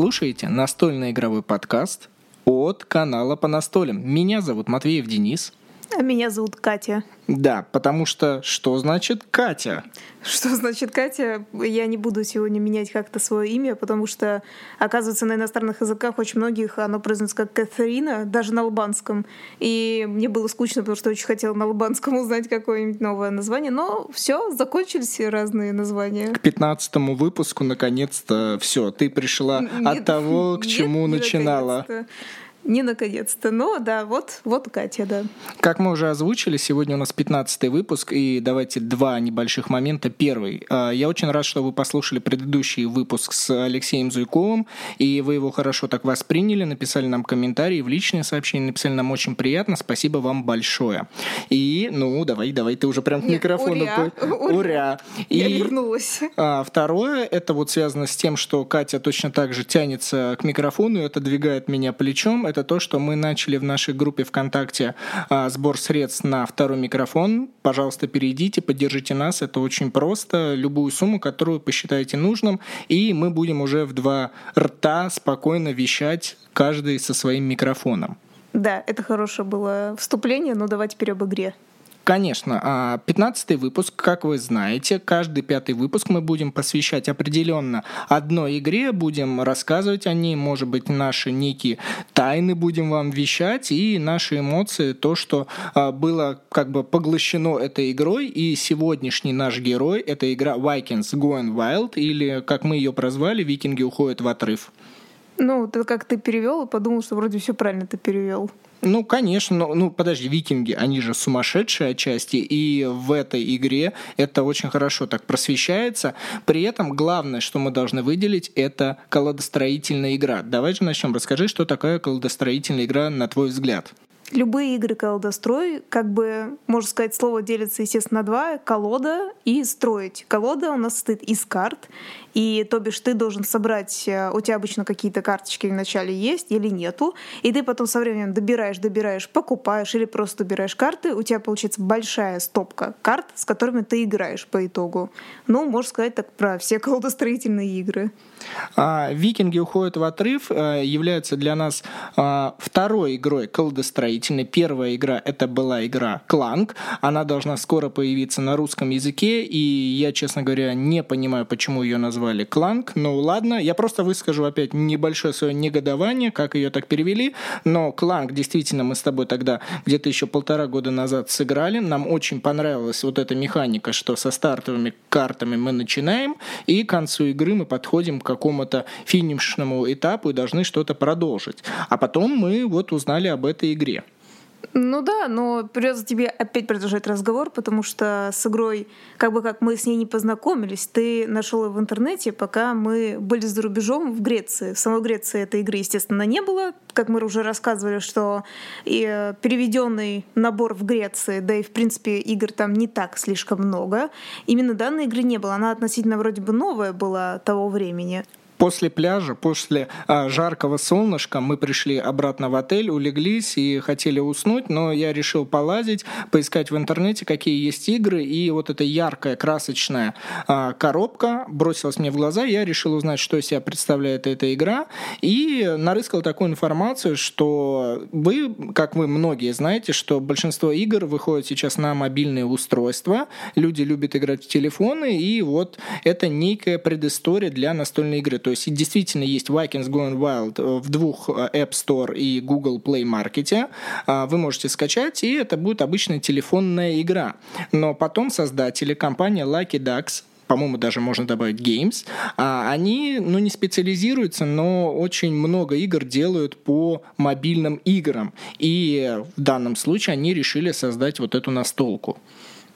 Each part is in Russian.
Слушаете настольный игровой подкаст от канала по настолям. Меня зовут Матвеев Денис. А меня зовут Катя. Да, потому что что значит Катя? Что значит Катя? Я не буду сегодня менять как-то свое имя, потому что, оказывается, на иностранных языках очень многих оно произносится как Катерина, даже на албанском. И мне было скучно, потому что очень хотела на албанском узнать какое-нибудь новое название. Но все, закончились разные названия. К пятнадцатому выпуску наконец-то все, ты пришла нет, от того, к чему нет, начинала. Наконец-то. Не наконец-то. Но да, вот, вот Катя, да. Как мы уже озвучили, сегодня у нас 15 выпуск, и давайте два небольших момента. Первый. А, я очень рад, что вы послушали предыдущий выпуск с Алексеем Зуйковым, и вы его хорошо так восприняли, написали нам комментарии в личные сообщения, написали нам очень приятно. Спасибо вам большое. И, ну, давай, давай, ты уже прям к Нет, микрофону. Уря. По... уря. И я вернулась. А, второе, это вот связано с тем, что Катя точно так же тянется к микрофону и отодвигает меня плечом это то, что мы начали в нашей группе ВКонтакте а, сбор средств на второй микрофон. Пожалуйста, перейдите, поддержите нас. Это очень просто. Любую сумму, которую посчитаете нужным. И мы будем уже в два рта спокойно вещать, каждый со своим микрофоном. Да, это хорошее было вступление, но давайте теперь об игре. Конечно, 15 а, выпуск, как вы знаете, каждый пятый выпуск мы будем посвящать определенно одной игре, будем рассказывать о ней, может быть, наши некие тайны будем вам вещать и наши эмоции, то, что а, было как бы поглощено этой игрой, и сегодняшний наш герой — это игра Vikings Going Wild, или, как мы ее прозвали, «Викинги уходят в отрыв». Ну, ты как ты перевел, подумал, что вроде все правильно ты перевел. Ну, конечно, но, ну, подожди, викинги, они же сумасшедшие отчасти, и в этой игре это очень хорошо так просвещается. При этом главное, что мы должны выделить, это колодостроительная игра. Давай же начнем. Расскажи, что такое колодостроительная игра, на твой взгляд. Любые игры колодострой, как бы, можно сказать, слово делится, естественно, на два — колода и строить. Колода у нас состоит из карт, и то бишь ты должен собрать, э, у тебя обычно какие-то карточки в начале есть или нету, и ты потом со временем добираешь, добираешь, покупаешь или просто добираешь карты, у тебя получается большая стопка карт, с которыми ты играешь по итогу. Ну, можно сказать так про все колодостроительные игры. А, Викинги уходят в отрыв э, является для нас а, второй игрой колодостроительной. Первая игра это была игра Кланг. Она должна скоро появиться на русском языке, и я, честно говоря, не понимаю, почему ее назвали Кланк. Ну ладно, я просто выскажу опять небольшое свое негодование, как ее так перевели. Но Кланк действительно мы с тобой тогда где-то еще полтора года назад сыграли. Нам очень понравилась вот эта механика, что со стартовыми картами мы начинаем, и к концу игры мы подходим к какому-то финишному этапу и должны что-то продолжить. А потом мы вот узнали об этой игре. Ну да, но придется тебе опять продолжать разговор, потому что с игрой, как бы как мы с ней не познакомились, ты нашел ее в интернете, пока мы были за рубежом в Греции. В самой Греции этой игры, естественно, не было. Как мы уже рассказывали, что и э, переведенный набор в Греции, да и в принципе игр там не так слишком много. Именно данной игры не было. Она относительно вроде бы новая была того времени. После пляжа, после а, жаркого солнышка мы пришли обратно в отель, улеглись и хотели уснуть, но я решил полазить, поискать в интернете, какие есть игры, и вот эта яркая, красочная а, коробка бросилась мне в глаза, я решил узнать, что из себя представляет эта игра, и нарыскал такую информацию, что вы, как вы многие знаете, что большинство игр выходит сейчас на мобильные устройства, люди любят играть в телефоны, и вот это некая предыстория для настольной игры. То есть действительно есть Vikings Going Wild э, в двух э, App Store и Google Play Market. А, вы можете скачать, и это будет обычная телефонная игра. Но потом создатели, компания Lucky Ducks, по-моему, даже можно добавить Games, а они, ну, не специализируются, но очень много игр делают по мобильным играм. И в данном случае они решили создать вот эту настолку.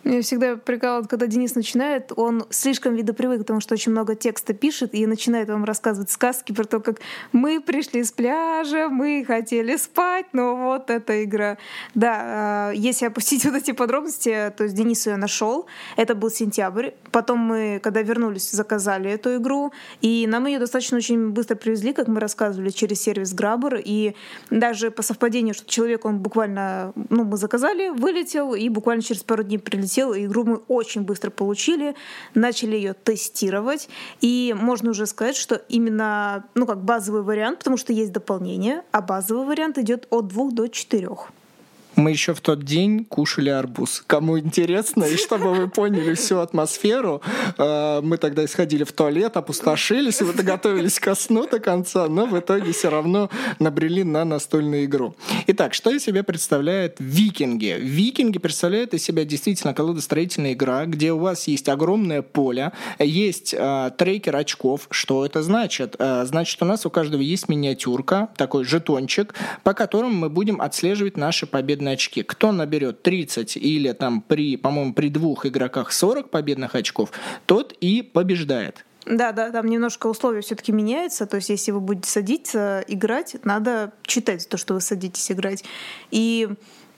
Меня всегда прикалывает, когда Денис начинает, он слишком видопривык, потому что очень много текста пишет и начинает вам рассказывать сказки про то, как мы пришли с пляжа, мы хотели спать, но вот эта игра. Да, а, если опустить вот эти подробности, то есть Денис ее нашел, это был сентябрь, потом мы, когда вернулись, заказали эту игру, и нам ее достаточно очень быстро привезли, как мы рассказывали, через сервис Grabber, и даже по совпадению, что человек, он буквально, ну, мы заказали, вылетел, и буквально через пару дней прилетел залетел, и игру мы очень быстро получили, начали ее тестировать, и можно уже сказать, что именно, ну, как базовый вариант, потому что есть дополнение, а базовый вариант идет от двух до четырех. Мы еще в тот день кушали арбуз. Кому интересно, и чтобы вы поняли всю атмосферу, э, мы тогда сходили в туалет, опустошились, и готовились ко сну до конца, но в итоге все равно набрели на настольную игру. Итак, что из себя представляет викинги? Викинги представляют из себя действительно колодостроительная игра, где у вас есть огромное поле, есть э, трекер очков. Что это значит? Э, значит, у нас у каждого есть миниатюрка, такой жетончик, по которому мы будем отслеживать наши победы победные очки. Кто наберет 30 или там при, по-моему, при двух игроках 40 победных очков, тот и побеждает. Да, да, там немножко условия все-таки меняются. То есть, если вы будете садиться играть, надо читать то, что вы садитесь играть. И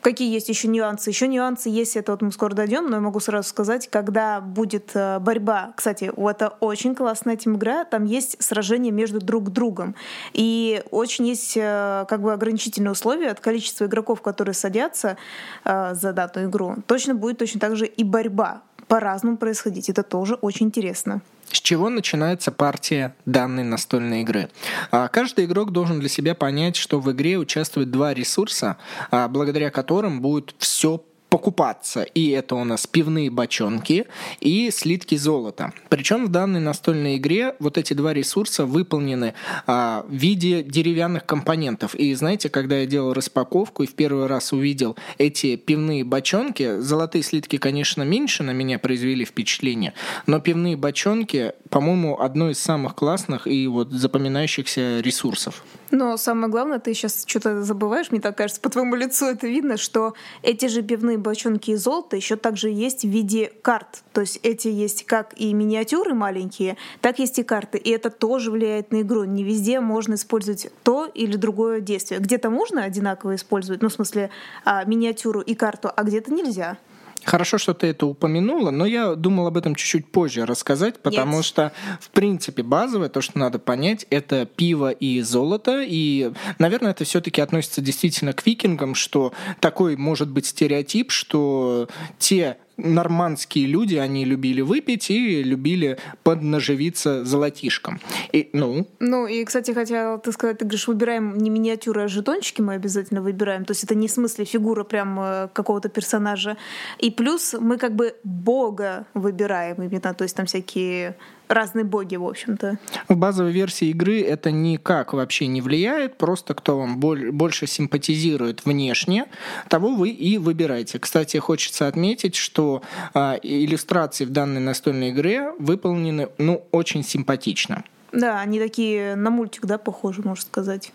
Какие есть еще нюансы? Еще нюансы есть, это вот мы скоро дойдем, но я могу сразу сказать, когда будет э, борьба. Кстати, это очень классная тем игра, там есть сражение между друг другом. И очень есть э, как бы ограничительные условия от количества игроков, которые садятся э, за дату игру. Точно будет точно так же и борьба по-разному происходить. Это тоже очень интересно. С чего начинается партия данной настольной игры? А, каждый игрок должен для себя понять, что в игре участвуют два ресурса, а, благодаря которым будет все покупаться. И это у нас пивные бочонки и слитки золота. Причем в данной настольной игре вот эти два ресурса выполнены а, в виде деревянных компонентов. И знаете, когда я делал распаковку и в первый раз увидел эти пивные бочонки, золотые слитки, конечно, меньше на меня произвели впечатление, но пивные бочонки, по-моему, одно из самых классных и вот запоминающихся ресурсов. Но самое главное, ты сейчас что-то забываешь, мне так кажется, по твоему лицу это видно, что эти же пивные бочонки из золота еще также есть в виде карт. То есть эти есть как и миниатюры маленькие, так есть и карты. И это тоже влияет на игру. Не везде можно использовать то или другое действие. Где-то можно одинаково использовать, ну, в смысле, а, миниатюру и карту, а где-то нельзя. Хорошо, что ты это упомянула, но я думал об этом чуть-чуть позже рассказать, потому Нет. что, в принципе, базовое, то, что надо понять, это пиво и золото, и, наверное, это все-таки относится действительно к викингам, что такой может быть стереотип, что те нормандские люди, они любили выпить и любили поднаживиться золотишком. И, ну? Ну, и, кстати, хотела ты сказать, ты говоришь, выбираем не миниатюры, а жетончики мы обязательно выбираем. То есть это не в смысле фигура прям э, какого-то персонажа. И плюс мы как бы бога выбираем именно, то есть там всякие разные боги, в общем-то. В базовой версии игры это никак вообще не влияет, просто кто вам больше симпатизирует внешне, того вы и выбираете. Кстати, хочется отметить, что э, иллюстрации в данной настольной игре выполнены ну, очень симпатично. Да, они такие на мультик, да, похожи, можно сказать.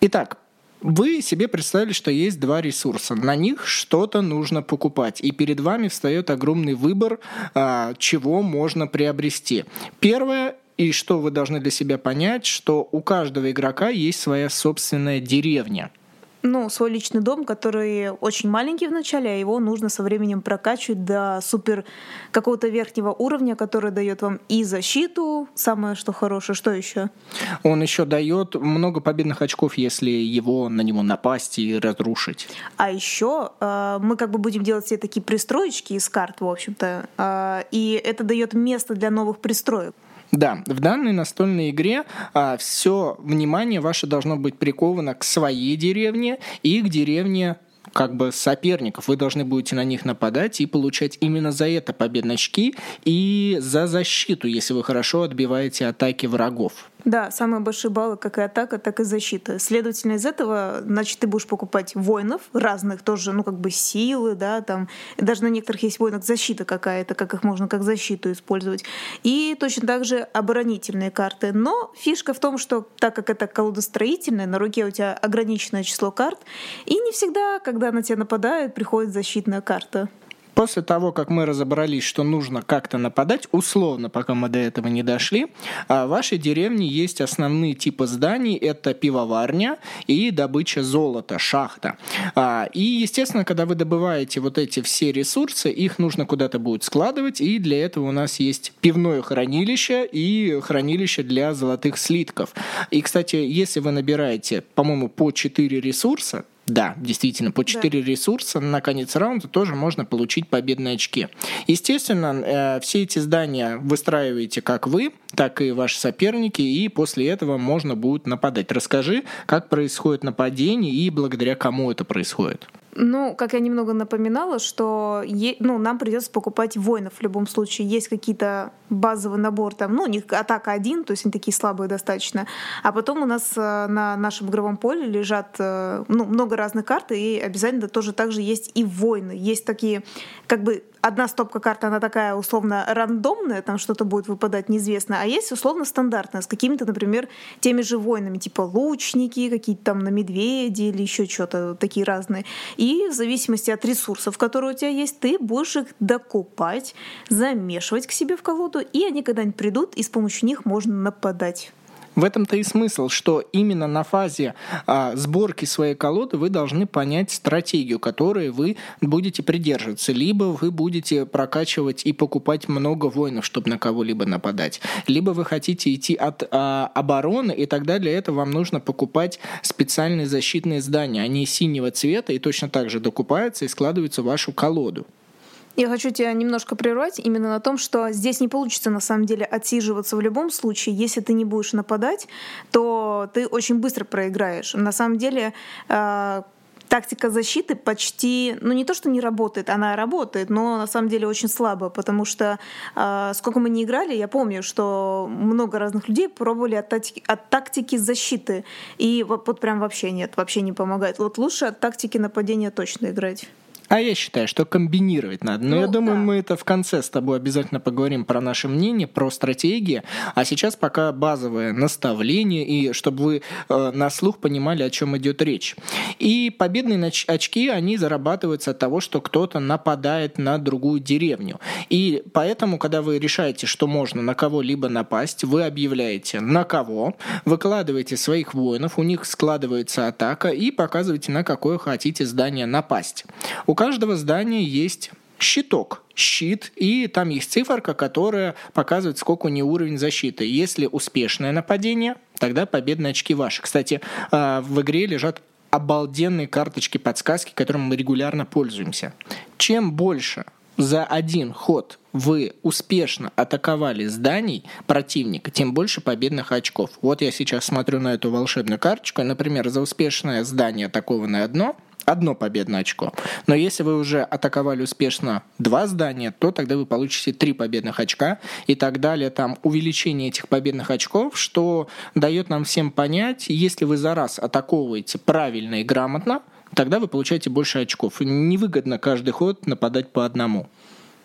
Итак, вы себе представили, что есть два ресурса. На них что-то нужно покупать. И перед вами встает огромный выбор, а, чего можно приобрести. Первое и что вы должны для себя понять, что у каждого игрока есть своя собственная деревня ну, свой личный дом, который очень маленький вначале, а его нужно со временем прокачивать до супер какого-то верхнего уровня, который дает вам и защиту, самое что хорошее, что еще? Он еще дает много победных очков, если его на него напасть и разрушить. А еще э, мы как бы будем делать все такие пристроечки из карт, в общем-то, э, и это дает место для новых пристроек. Да, в данной настольной игре а, все внимание ваше должно быть приковано к своей деревне и к деревне как бы соперников. Вы должны будете на них нападать и получать именно за это победные очки и за защиту, если вы хорошо отбиваете атаки врагов. Да, самые большие баллы как и атака, так и защита. Следовательно, из этого, значит, ты будешь покупать воинов разных, тоже, ну, как бы силы, да, там, даже на некоторых есть воинах защита какая-то, как их можно как защиту использовать. И точно так же оборонительные карты. Но фишка в том, что так как это колодостроительное, на руке у тебя ограниченное число карт, и не всегда, когда на тебя нападают, приходит защитная карта. После того, как мы разобрались, что нужно как-то нападать, условно, пока мы до этого не дошли, а, в вашей деревне есть основные типы зданий. Это пивоварня и добыча золота, шахта. А, и, естественно, когда вы добываете вот эти все ресурсы, их нужно куда-то будет складывать, и для этого у нас есть пивное хранилище и хранилище для золотых слитков. И, кстати, если вы набираете, по-моему, по 4 ресурса, Да, действительно, по 4 да. ресурса на конец раунда тоже можно получить победные очки. Естественно, э, все эти здания выстраиваете как вы, так и ваши соперники, и после этого можно будет нападать. Расскажи, как происходит нападение и благодаря кому это происходит. Ну, как я немного напоминала, что е- ну, нам придется покупать воинов в любом случае. Есть какие-то базовый набор, там, ну, у них атака один, то есть они такие слабые достаточно. А потом у нас э, на нашем игровом поле лежат э, ну, много разных карт, и обязательно тоже также есть и воины. Есть такие, как бы, одна стопка карт, она такая условно рандомная, там что-то будет выпадать неизвестно, а есть условно стандартная, с какими-то, например, теми же воинами, типа лучники, какие-то там на медведи или еще что-то такие разные. И в зависимости от ресурсов, которые у тебя есть, ты будешь их докупать, замешивать к себе в колоду, и они когда-нибудь придут, и с помощью них можно нападать. В этом-то и смысл, что именно на фазе а, сборки своей колоды вы должны понять стратегию, которой вы будете придерживаться. Либо вы будете прокачивать и покупать много воинов, чтобы на кого-либо нападать. Либо вы хотите идти от а, обороны, и тогда для этого вам нужно покупать специальные защитные здания. Они синего цвета и точно так же докупаются и складываются в вашу колоду. Я хочу тебя немножко прервать именно на том, что здесь не получится на самом деле отсиживаться в любом случае. Если ты не будешь нападать, то ты очень быстро проиграешь. На самом деле э, тактика защиты почти, ну не то, что не работает, она работает, но на самом деле очень слабо, потому что э, сколько мы не играли, я помню, что много разных людей пробовали от тактики, от тактики защиты, и вот, вот прям вообще нет, вообще не помогает. Вот лучше от тактики нападения точно играть. А я считаю, что комбинировать надо. Но ну, я думаю, да. мы это в конце с тобой обязательно поговорим про наше мнение, про стратегии. А сейчас пока базовое наставление, и чтобы вы э, на слух понимали, о чем идет речь. И победные очки, они зарабатываются от того, что кто-то нападает на другую деревню. И поэтому, когда вы решаете, что можно на кого-либо напасть, вы объявляете на кого, выкладываете своих воинов, у них складывается атака и показываете, на какое хотите здание напасть. У каждого здания есть щиток, щит, и там есть циферка, которая показывает, сколько у нее уровень защиты. Если успешное нападение, тогда победные очки ваши. Кстати, а, в игре лежат обалденные карточки подсказки, которыми мы регулярно пользуемся. Чем больше за один ход вы успешно атаковали зданий противника, тем больше победных очков. Вот я сейчас смотрю на эту волшебную карточку, например, за успешное здание атакованное одно, одно победное очко. Но если вы уже атаковали успешно два здания, то тогда вы получите три победных очка и так далее. Там увеличение этих победных очков, что дает нам всем понять, если вы за раз атаковываете правильно и грамотно, тогда вы получаете больше очков. Невыгодно каждый ход нападать по одному.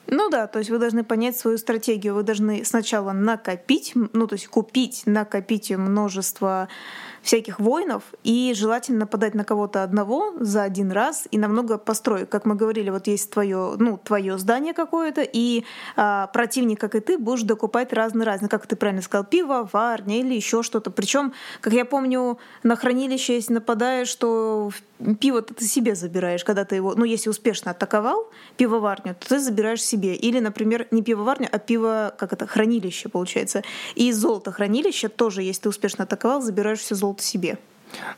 Ну да, то есть вы должны понять свою стратегию. Вы должны сначала накопить, ну то есть купить, накопить множество всяких воинов, и желательно нападать на кого-то одного за один раз и намного построить. Как мы говорили, вот есть твое, ну, твое здание какое-то, и а, противник, как и ты, будешь докупать разные-разные, как ты правильно сказал, пивоварня или еще что-то. Причем, как я помню, на хранилище, если нападаешь, то пиво ты себе забираешь, когда ты его, ну, если успешно атаковал пивоварню, то ты забираешь себе. Или, например, не пивоварню, а пиво, как это, хранилище, получается. И золото хранилище тоже, если ты успешно атаковал, забираешь все золото себе.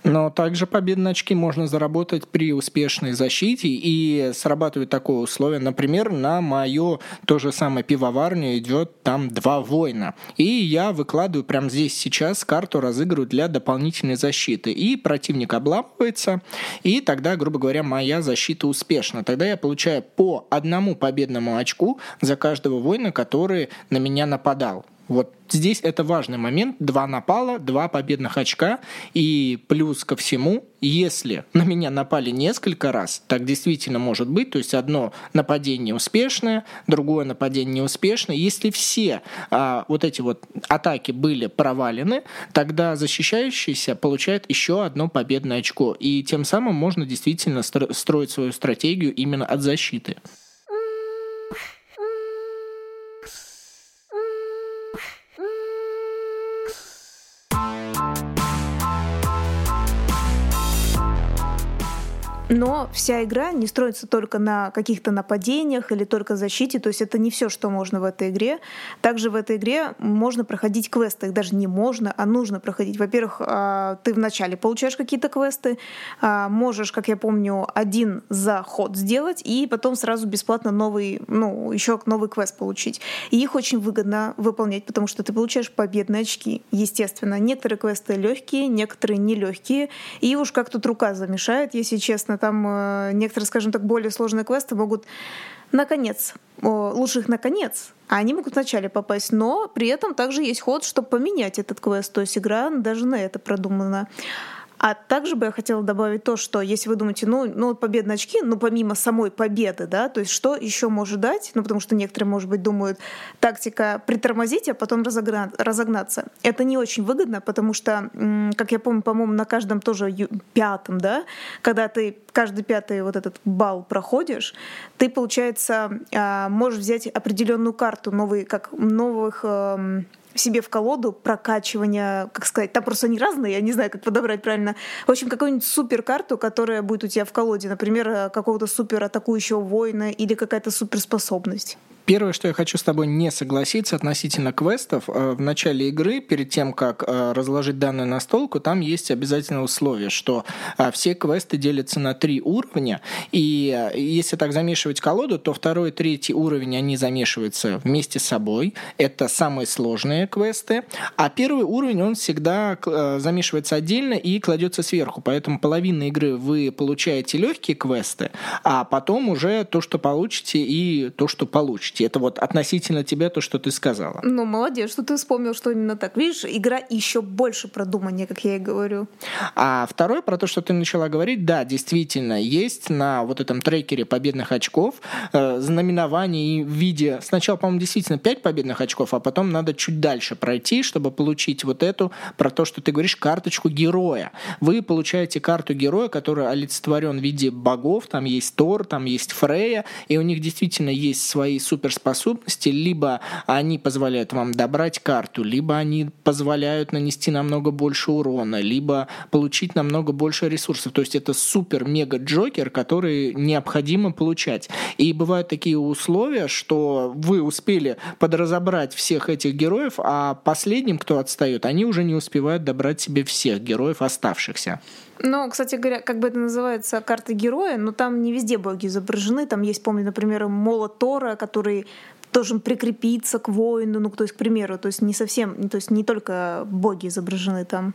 Но также победные очки можно заработать при успешной защите, и срабатывает такое условие. Например, на мою то же самое пивоварню идет там два воина. И я выкладываю прямо здесь сейчас карту, разыгрываю для дополнительной защиты. И противник обламывается, и тогда, грубо говоря, моя защита успешна. Тогда я получаю по одному победному очку за каждого воина, который на меня нападал. Вот здесь это важный момент. Два напала, два победных очка. И плюс ко всему, если на меня напали несколько раз, так действительно может быть. То есть одно нападение успешное, другое нападение неуспешное. Если все а, вот эти вот атаки были провалены, тогда защищающийся получает еще одно победное очко. И тем самым можно действительно строить свою стратегию именно от защиты. Но вся игра не строится только на каких-то нападениях или только защите, то есть это не все, что можно в этой игре. Также в этой игре можно проходить квесты, их даже не можно, а нужно проходить. Во-первых, а, ты вначале получаешь какие-то квесты, а, можешь, как я помню, один заход сделать и потом сразу бесплатно новый, ну, еще новый квест получить. И их очень выгодно выполнять, потому что ты получаешь победные очки. Естественно, некоторые квесты легкие, некоторые нелегкие, и уж как тут рука замешает, если честно, там э, некоторые, скажем так, более сложные квесты могут наконец, лучше их наконец, а они могут вначале попасть, но при этом также есть ход, чтобы поменять этот квест, то есть игра даже на это продумана. А также бы я хотела добавить то, что если вы думаете, ну, ну победные очки, ну помимо самой победы, да, то есть что еще может дать, ну потому что некоторые, может быть, думают, тактика притормозить, а потом разогна... разогнаться. Это не очень выгодно, потому что, как я помню, по-моему, на каждом тоже пятом, да, когда ты каждый пятый вот этот балл проходишь, ты, получается, а, можешь взять определенную карту, новый, как новых эм, себе в колоду прокачивания, как сказать, там просто они разные, я не знаю, как подобрать правильно. В общем, какую-нибудь супер карту, которая будет у тебя в колоде, например, э, какого-то супер атакующего воина или какая-то суперспособность. Первое, что я хочу с тобой не согласиться относительно квестов, э, в начале игры, перед тем, как э, разложить данную настолку, там есть обязательное условие, что э, все квесты делятся на три уровня, и если так замешивать колоду, то второй и третий уровень, они замешиваются вместе с собой. Это самые сложные квесты. А первый уровень, он всегда замешивается отдельно и кладется сверху. Поэтому половина игры вы получаете легкие квесты, а потом уже то, что получите, и то, что получите почти. Это вот относительно тебя то, что ты сказала. Ну, молодец, что ты вспомнил, что именно так. Видишь, игра еще больше продумания, как я и говорю. А второе, про то, что ты начала говорить, да, действительно, есть на вот этом трекере победных очков э, знаменование в виде... Сначала, по-моему, действительно 5 победных очков, а потом надо чуть дальше пройти, чтобы получить вот эту, про то, что ты говоришь, карточку героя. Вы получаете карту героя, который олицетворен в виде богов, там есть Тор, там есть Фрея, и у них действительно есть свои супер суперспособности, либо они позволяют вам добрать карту, либо они позволяют нанести намного больше урона, либо получить намного больше ресурсов. То есть это супер-мега-джокер, который необходимо получать. И бывают такие условия, что вы успели подразобрать всех этих героев, а последним, кто отстает, они уже не успевают добрать себе всех героев оставшихся. Ну, кстати говоря, как бы это называется, карта героя, но там не везде боги изображены. Там есть, помню, например, молот Тора, который должен прикрепиться к воину, ну, то есть, к примеру, то есть не совсем, то есть не только боги изображены там.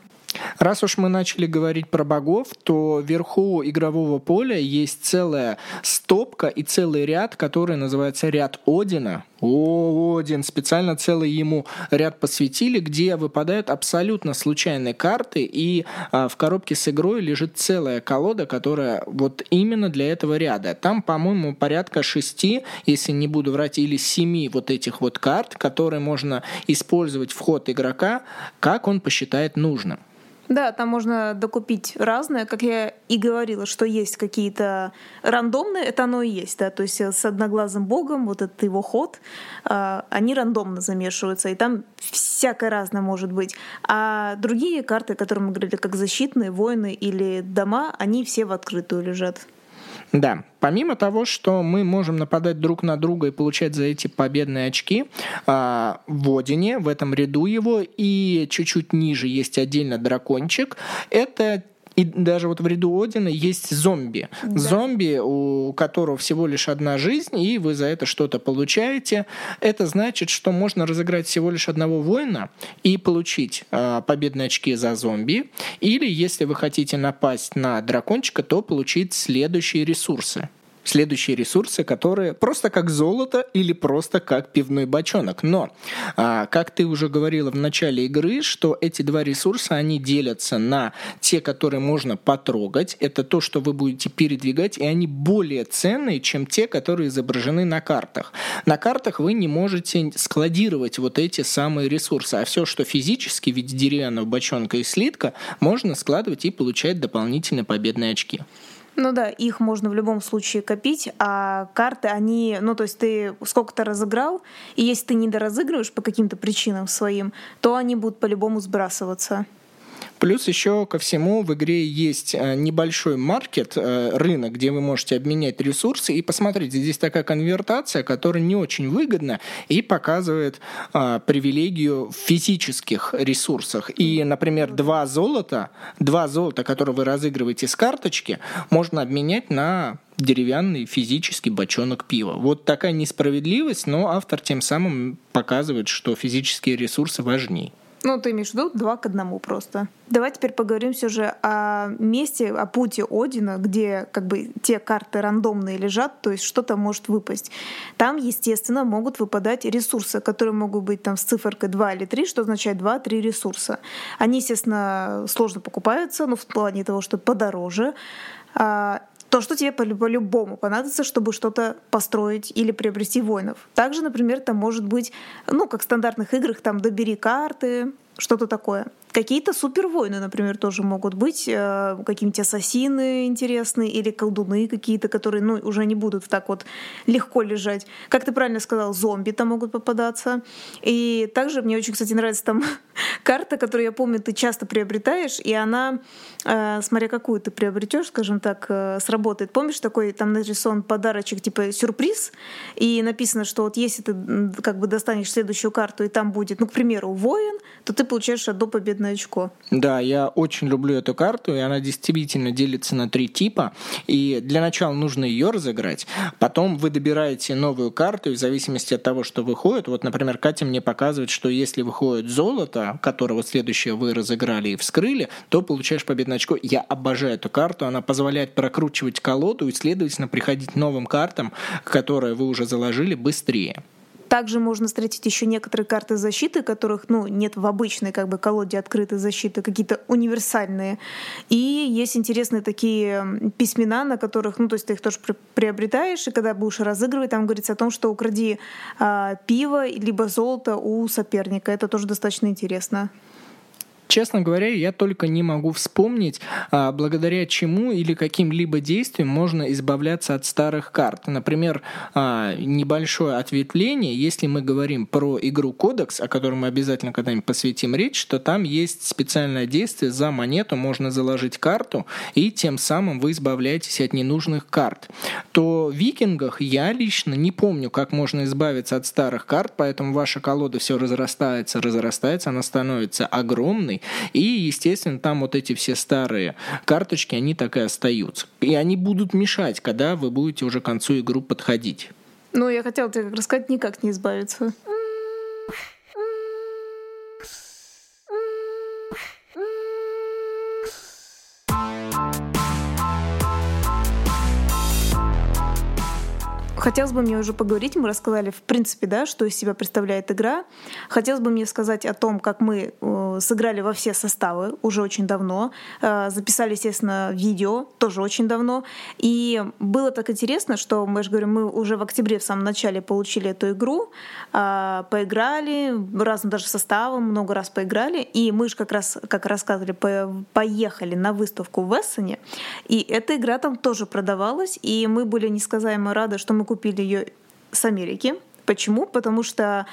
Раз уж мы начали говорить про богов, то вверху игрового поля есть целая стопка и целый ряд, который называется ряд Одина. О, Один, специально целый ему ряд посвятили, где выпадают абсолютно случайные карты, и а, в коробке с игрой лежит целая колода, которая вот именно для этого ряда. Там, по-моему, порядка шести, если не буду врать, или семи вот этих вот карт, которые можно использовать в ход игрока, как он посчитает нужным. Да, там можно докупить разное, как я и говорила, что есть какие-то рандомные, это оно и есть, да, то есть с одноглазым богом, вот этот его ход, а, они рандомно замешиваются, и там всякое разное может быть. А другие карты, которые мы говорили, как защитные, воины или дома, они все в открытую лежат. Да, помимо того, что мы можем нападать друг на друга и получать за эти победные очки, а, в Одине, в этом ряду его, и чуть-чуть ниже есть отдельно дракончик, это и даже вот в ряду Одина есть зомби. Да. Зомби, у которого всего лишь одна жизнь, и вы за это что-то получаете. Это значит, что можно разыграть всего лишь одного воина и получить э, победные очки за зомби. Или, если вы хотите напасть на дракончика, то получить следующие ресурсы следующие ресурсы, которые просто как золото или просто как пивной бочонок. Но, а, как ты уже говорила в начале игры, что эти два ресурса, они делятся на те, которые можно потрогать, это то, что вы будете передвигать, и они более ценные, чем те, которые изображены на картах. На картах вы не можете складировать вот эти самые ресурсы, а все, что физически в виде деревянного бочонка и слитка, можно складывать и получать дополнительные победные очки. Ну да, их можно в любом случае копить, а карты, они, ну то есть ты сколько-то разыграл, и если ты не доразыгрываешь по каким-то причинам своим, то они будут по-любому сбрасываться. Плюс еще ко всему в игре есть э, небольшой маркет, э, рынок, где вы можете обменять ресурсы. И посмотрите, здесь такая конвертация, которая не очень выгодна и показывает а, привилегию в физических ресурсах. И, например, два золота, два золота, которые вы разыгрываете с карточки, можно обменять на деревянный физический бочонок пива. Вот такая несправедливость, но автор тем самым показывает, что физические ресурсы важнее. Ну, ты имеешь в виду два к одному просто. Давай теперь поговорим все же о месте, о пути Одина, где как бы те карты рандомные лежат, то есть что-то может выпасть. Там, естественно, могут выпадать ресурсы, которые могут быть там с циферкой 2 или 3, что означает 2-3 ресурса. Они, естественно, сложно покупаются, но в плане того, что подороже. То, что тебе по-любому понадобится, чтобы что-то построить или приобрести воинов. Также, например, там может быть, ну, как в стандартных играх, там добери карты, что-то такое. Какие-то супервойны, например, тоже могут быть, э, какие-нибудь ассасины интересные или колдуны какие-то, которые ну, уже не будут так вот легко лежать. Как ты правильно сказал, зомби там могут попадаться. И также мне очень, кстати, нравится там карта, которую, я помню, ты часто приобретаешь, и она, э, смотря какую ты приобретешь, скажем так, э, сработает. Помнишь, такой там нарисован подарочек, типа сюрприз, и написано, что вот если ты как бы достанешь следующую карту, и там будет, ну, к примеру, воин, то ты получаешь одно победное очко. Да, я очень люблю эту карту, и она действительно делится на три типа. И для начала нужно ее разыграть. Потом вы добираете новую карту, и в зависимости от того, что выходит, вот, например, Катя мне показывает, что если выходит золото, которого следующее вы разыграли и вскрыли, то получаешь победное очко. Я обожаю эту карту, она позволяет прокручивать колоду и, следовательно, приходить новым картам, которые вы уже заложили, быстрее. Также можно встретить еще некоторые карты защиты, которых ну, нет в обычной как бы, колоде открытой защиты, какие-то универсальные. И есть интересные такие письмена, на которых, ну, то есть ты их тоже приобретаешь, и когда будешь разыгрывать, там говорится о том, что укради а, пиво либо золото у соперника. Это тоже достаточно интересно. Честно говоря, я только не могу вспомнить, а, благодаря чему или каким-либо действиям можно избавляться от старых карт. Например, а, небольшое ответвление, если мы говорим про игру Кодекс, о которой мы обязательно когда-нибудь посвятим речь, что там есть специальное действие, за монету можно заложить карту, и тем самым вы избавляетесь от ненужных карт. То в викингах я лично не помню, как можно избавиться от старых карт, поэтому ваша колода все разрастается, разрастается, она становится огромной, и, естественно, там вот эти все старые карточки, они так и остаются. И они будут мешать, когда вы будете уже к концу игру подходить. Ну, я хотела тебе рассказать, никак не избавиться. Хотелось бы мне уже поговорить, мы рассказали, в принципе, да, что из себя представляет игра. Хотелось бы мне сказать о том, как мы э, сыграли во все составы уже очень давно. Э, записали, естественно, видео тоже очень давно. И было так интересно, что, мы же говорим, мы уже в октябре в самом начале получили эту игру, э, поиграли, разным даже составом, много раз поиграли. И мы же как раз, как рассказывали, по поехали на выставку в Эссене. И эта игра там тоже продавалась, и мы были несказаемо рады, что мы купили купили ее с Америки. Почему? Потому что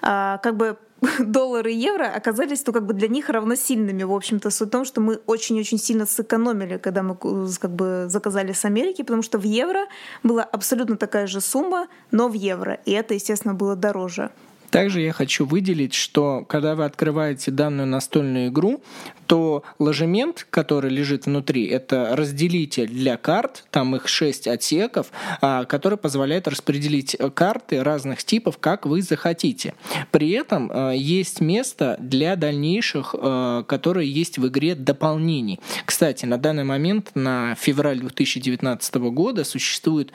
а, как бы доллары и евро оказались ну, как бы для них равносильными, в общем-то, суть в том, что мы очень-очень сильно сэкономили, когда мы как бы заказали с Америки, потому что в евро была абсолютно такая же сумма, но в евро, и это, естественно, было дороже. Также я хочу выделить, что когда вы открываете данную настольную игру, то ложемент, который лежит внутри, это разделитель для карт, там их 6 отсеков, а, который позволяет распределить карты разных типов, как вы захотите. При этом а, есть место для дальнейших, а, которые есть в игре дополнений. Кстати, на данный момент, на февраль 2019 года, существует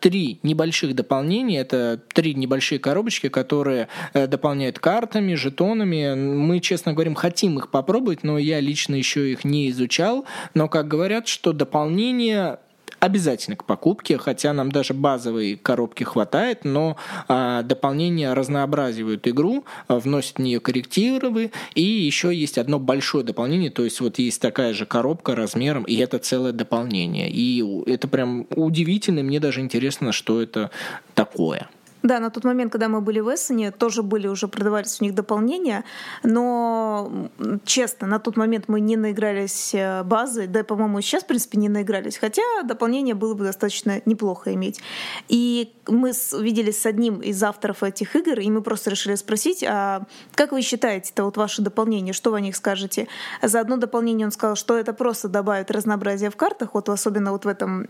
три небольших дополнения. Это три небольшие коробочки, которые э, дополняют картами, жетонами. Мы, честно говорим, хотим их попробовать, но я лично еще их не изучал, но как говорят, что дополнение обязательно к покупке, хотя нам даже базовой коробки хватает, но а, дополнения разнообразивают игру, а, вносят в нее коррективы, и еще есть одно большое дополнение, то есть вот есть такая же коробка размером, и это целое дополнение. И это прям удивительно, мне даже интересно, что это такое. Да, на тот момент, когда мы были в Эссене, тоже были уже продавались у них дополнения, но честно, на тот момент мы не наигрались э, базы, да, по-моему, сейчас, в принципе, не наигрались, хотя дополнение было бы достаточно неплохо иметь. И мы виделись с одним из авторов этих игр, и мы просто решили спросить, а как вы считаете, это вот ваше дополнение, что вы о них скажете? За одно дополнение он сказал, что это просто добавит разнообразие в картах, вот особенно вот в этом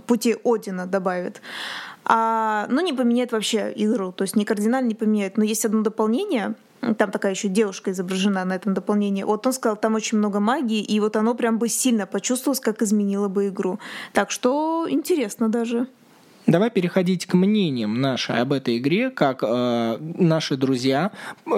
пути Одина добавит а, ну, не поменяет вообще игру, то есть не кардинально не поменяет. Но есть одно дополнение, там такая еще девушка изображена на этом дополнении. Вот он сказал, там очень много магии, и вот оно прям бы сильно почувствовалось, как изменило бы игру. Так что интересно даже. Давай переходить к мнениям наши об этой игре, как э, наши друзья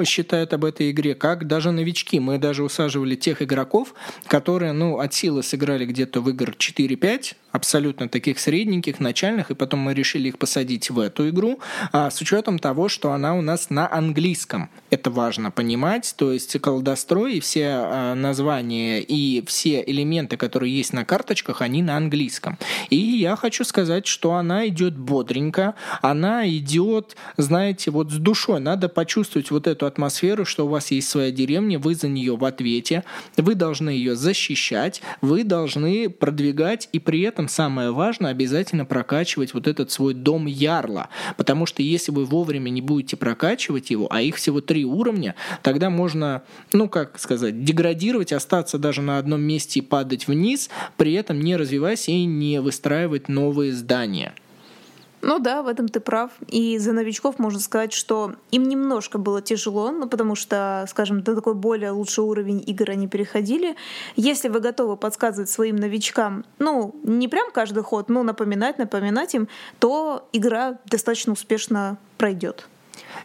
считают об этой игре, как даже новички. Мы даже усаживали тех игроков, которые, ну, от силы сыграли где-то в игр 4-5, абсолютно таких средненьких, начальных, и потом мы решили их посадить в эту игру, а, с учетом того, что она у нас на английском. Это важно понимать, то есть колдострой и все а, названия и все элементы, которые есть на карточках, они на английском. И я хочу сказать, что она идет бодренько, она идет, знаете, вот с душой. Надо почувствовать вот эту атмосферу, что у вас есть своя деревня, вы за нее в ответе, вы должны ее защищать, вы должны продвигать и при этом этом самое важное обязательно прокачивать вот этот свой дом ярла, потому что если вы вовремя не будете прокачивать его, а их всего три уровня, тогда можно, ну как сказать, деградировать, остаться даже на одном месте и падать вниз, при этом не развиваясь и не выстраивать новые здания. Ну да, в этом ты прав. И за новичков можно сказать, что им немножко было тяжело, ну потому что, скажем, до такой более лучший уровень игр они переходили. Если вы готовы подсказывать своим новичкам, ну, не прям каждый ход, но напоминать, напоминать им, то игра достаточно успешно пройдет.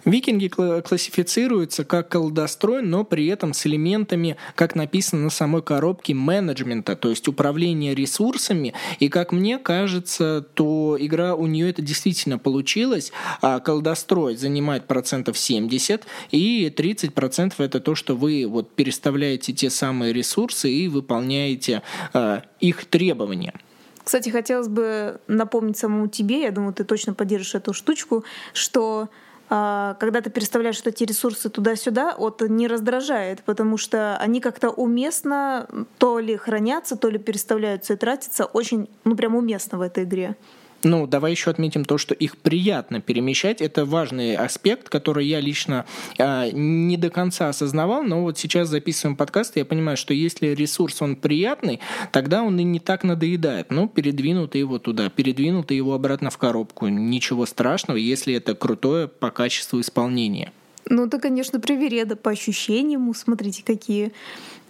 Викинги классифицируются как колдострой, но при этом с элементами, как написано на самой коробке, менеджмента, то есть управления ресурсами. И как мне кажется, то игра у нее это действительно получилось. А колдострой занимает процентов 70, и 30 процентов это то, что вы вот переставляете те самые ресурсы и выполняете э, их требования. Кстати, хотелось бы напомнить самому тебе, я думаю, ты точно поддержишь эту штучку, что а, когда ты переставляешь что эти ресурсы туда-сюда, вот не раздражает, потому что они как-то уместно то ли хранятся, то ли переставляются и тратятся очень, ну прям уместно в этой игре. Ну, давай еще отметим то, что их приятно перемещать. Это важный аспект, который я лично э, не до конца осознавал, но вот сейчас записываем подкаст, и я понимаю, что если ресурс, он приятный, тогда он и не так надоедает. Ну, передвинул ты его туда, передвинул ты его обратно в коробку. Ничего страшного, если это крутое по качеству исполнения. Ну, это, конечно, привереда по ощущениям. Смотрите, какие.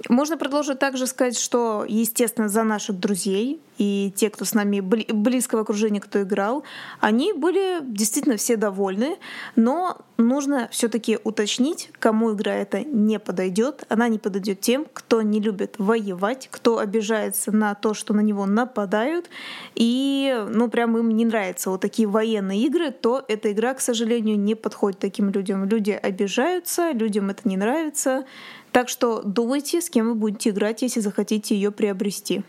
Можно продолжить также сказать, что, естественно, за наших друзей и те, кто с нами близкого окружения, кто играл, они были действительно все довольны, но нужно все-таки уточнить, кому игра эта не подойдет. Она не подойдет тем, кто не любит воевать, кто обижается на то, что на него нападают, и ну прям им не нравятся вот такие военные игры, то эта игра, к сожалению, не подходит таким людям. Люди обижаются, людям это не нравится. Так что думайте, с кем вы будете играть, если захотите ее приобрести.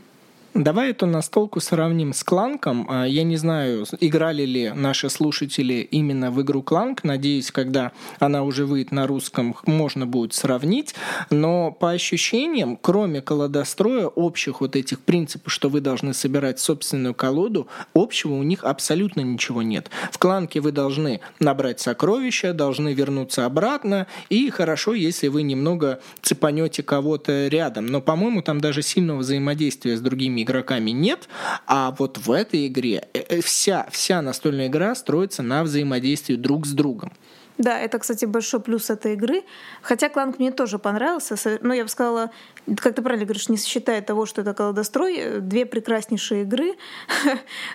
Давай эту настолку сравним с Кланком. А, я не знаю, играли ли наши слушатели именно в игру Кланк. Надеюсь, когда она уже выйдет на русском, можно будет сравнить. Но по ощущениям, кроме колодостроя, общих вот этих принципов, что вы должны собирать собственную колоду, общего у них абсолютно ничего нет. В Кланке вы должны набрать сокровища, должны вернуться обратно, и хорошо, если вы немного цепанете кого-то рядом. Но, по-моему, там даже сильного взаимодействия с другими игроками нет, а вот в этой игре э, э, вся, вся настольная игра строится на взаимодействии друг с другом. Да, это, кстати, большой плюс этой игры. Хотя Кланк мне тоже понравился. Но я бы сказала, как ты правильно говоришь, не считая того, что это колодострой, э, две прекраснейшие игры.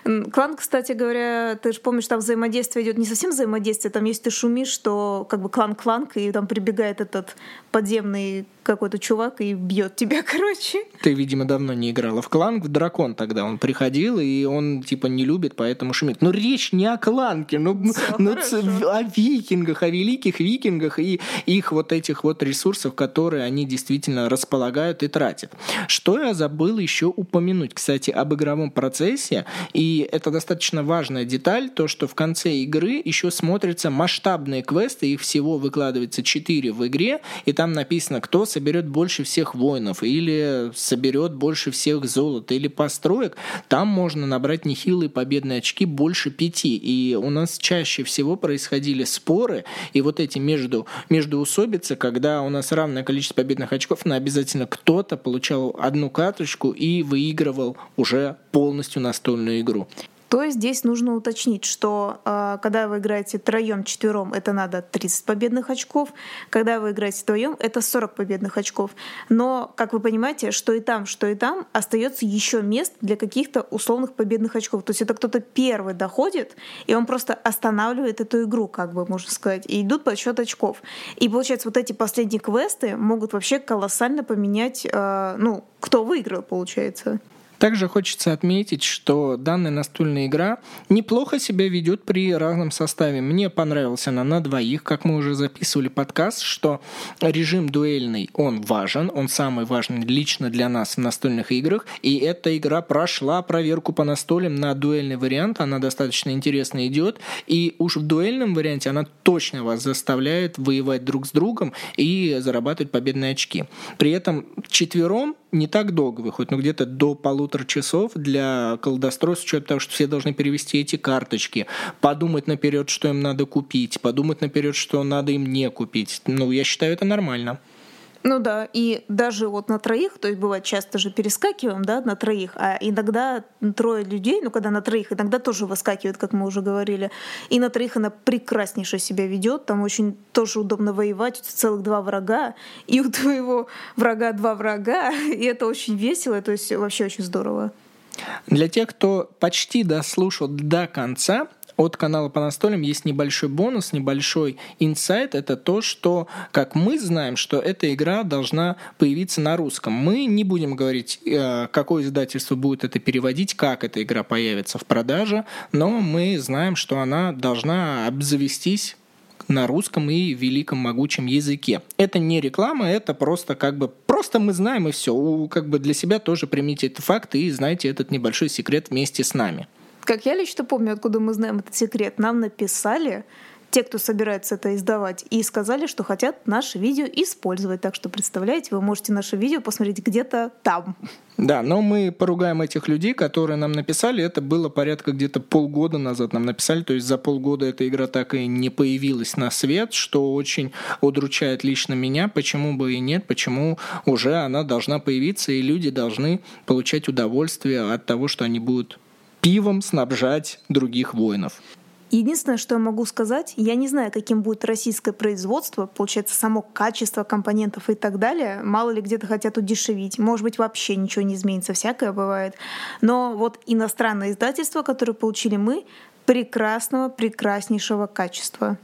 Кланк, кстати говоря, ты же помнишь, там взаимодействие идет не совсем взаимодействие, там есть ты шумишь, что как бы клан-кланк, и там прибегает этот подземный какой-то чувак и бьет тебя, короче. Ты, видимо, давно не играла в клан, в дракон тогда он приходил, и он типа не любит, поэтому шумит. Но речь не о кланке, но, но о викингах, о великих викингах и их вот этих вот ресурсов, которые они действительно располагают влагают и тратят. Что я забыл еще упомянуть, кстати, об игровом процессе, и это достаточно важная деталь, то, что в конце игры еще смотрятся масштабные квесты, их всего выкладывается 4 в игре, и там написано, кто соберет больше всех воинов, или соберет больше всех золота, или построек, там можно набрать нехилые победные очки больше пяти, и у нас чаще всего происходили споры, и вот эти между, между усобицы, когда у нас равное количество победных очков, но обязательно кто-то получал одну карточку и выигрывал уже полностью настольную игру. То есть здесь нужно уточнить, что э, когда вы играете троем, четвером, это надо 30 победных очков, когда вы играете вдвоем, это 40 победных очков. Но, как вы понимаете, что и там, что и там остается еще мест для каких-то условных победных очков. То есть это кто-то первый доходит, и он просто останавливает эту игру, как бы можно сказать, и идут подсчет очков. И получается, вот эти последние квесты могут вообще колоссально поменять, э, ну, кто выиграл, получается. Также хочется отметить, что данная настольная игра неплохо себя ведет при разном составе. Мне понравилась она на двоих, как мы уже записывали подкаст, что режим дуэльный, он важен, он самый важный лично для нас в настольных играх, и эта игра прошла проверку по настолям на дуэльный вариант, она достаточно интересно идет, и уж в дуэльном варианте она точно вас заставляет воевать друг с другом и зарабатывать победные очки. При этом четвером не так долго выходит, но где-то до полутора часов для колдостроя, с учетом того, что все должны перевести эти карточки, подумать наперед, что им надо купить, подумать наперед, что надо им не купить. Ну, я считаю, это нормально. Ну да, и даже вот на троих, то есть бывает часто же перескакиваем, да, на троих, а иногда трое людей, ну когда на троих, иногда тоже выскакивают, как мы уже говорили, и на троих она прекраснейше себя ведет, там очень тоже удобно воевать, у целых два врага, и у твоего врага два врага, и это очень весело, то есть вообще очень здорово. Для тех, кто почти дослушал до конца, от канала по настолям есть небольшой бонус, небольшой инсайт. Это то, что, как мы знаем, что эта игра должна появиться на русском. Мы не будем говорить, э, какое издательство будет это переводить, как эта игра появится в продаже, но мы знаем, что она должна обзавестись на русском и великом могучем языке. Это не реклама, это просто как бы просто мы знаем и все. Как бы для себя тоже примите этот факт и знаете этот небольшой секрет вместе с нами. Как я лично помню, откуда мы знаем этот секрет, нам написали те, кто собирается это издавать, и сказали, что хотят наше видео использовать. Так что, представляете, вы можете наше видео посмотреть где-то там. Да, но мы поругаем этих людей, которые нам написали. Это было порядка где-то полгода назад нам написали. То есть за полгода эта игра так и не появилась на свет, что очень удручает лично меня. Почему бы и нет? Почему уже она должна появиться, и люди должны получать удовольствие от того, что они будут пивом снабжать других воинов. Единственное, что я могу сказать, я не знаю, каким будет российское производство, получается, само качество компонентов и так далее. Мало ли где-то хотят удешевить. Может быть, вообще ничего не изменится, всякое бывает. Но вот иностранное издательство, которое получили мы, прекрасного, прекраснейшего качества.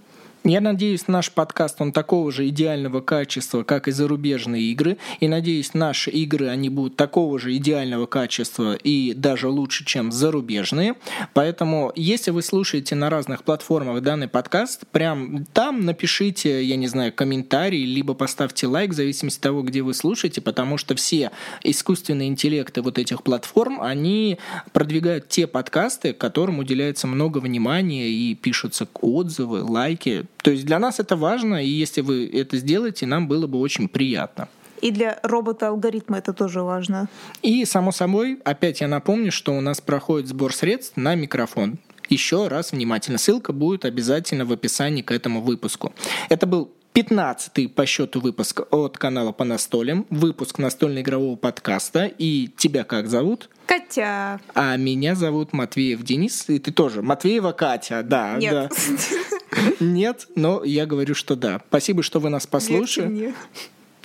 Я надеюсь, наш подкаст, он такого же идеального качества, как и зарубежные игры. И надеюсь, наши игры, они будут такого же идеального качества и даже лучше, чем зарубежные. Поэтому, если вы слушаете на разных платформах данный подкаст, прям там напишите, я не знаю, комментарий, либо поставьте лайк, в зависимости от того, где вы слушаете, потому что все искусственные интеллекты вот этих платформ, они продвигают те подкасты, которым уделяется много внимания и пишутся отзывы, лайки. То есть для нас это важно, и если вы это сделаете, нам было бы очень приятно. И для робота-алгоритма это тоже важно. И, само собой, опять я напомню, что у нас проходит сбор средств на микрофон. Еще раз внимательно. Ссылка будет обязательно в описании к этому выпуску. Это был 15-й по счету выпуск от канала по настолям, выпуск настольно-игрового подкаста. И тебя как зовут? Катя. А меня зовут Матвеев Денис, и ты тоже. Матвеева Катя, да. Нет. Да. Нет, но я говорю, что да. Спасибо, что вы нас послушали.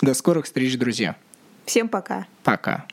До скорых встреч, друзья. Всем пока. Пока.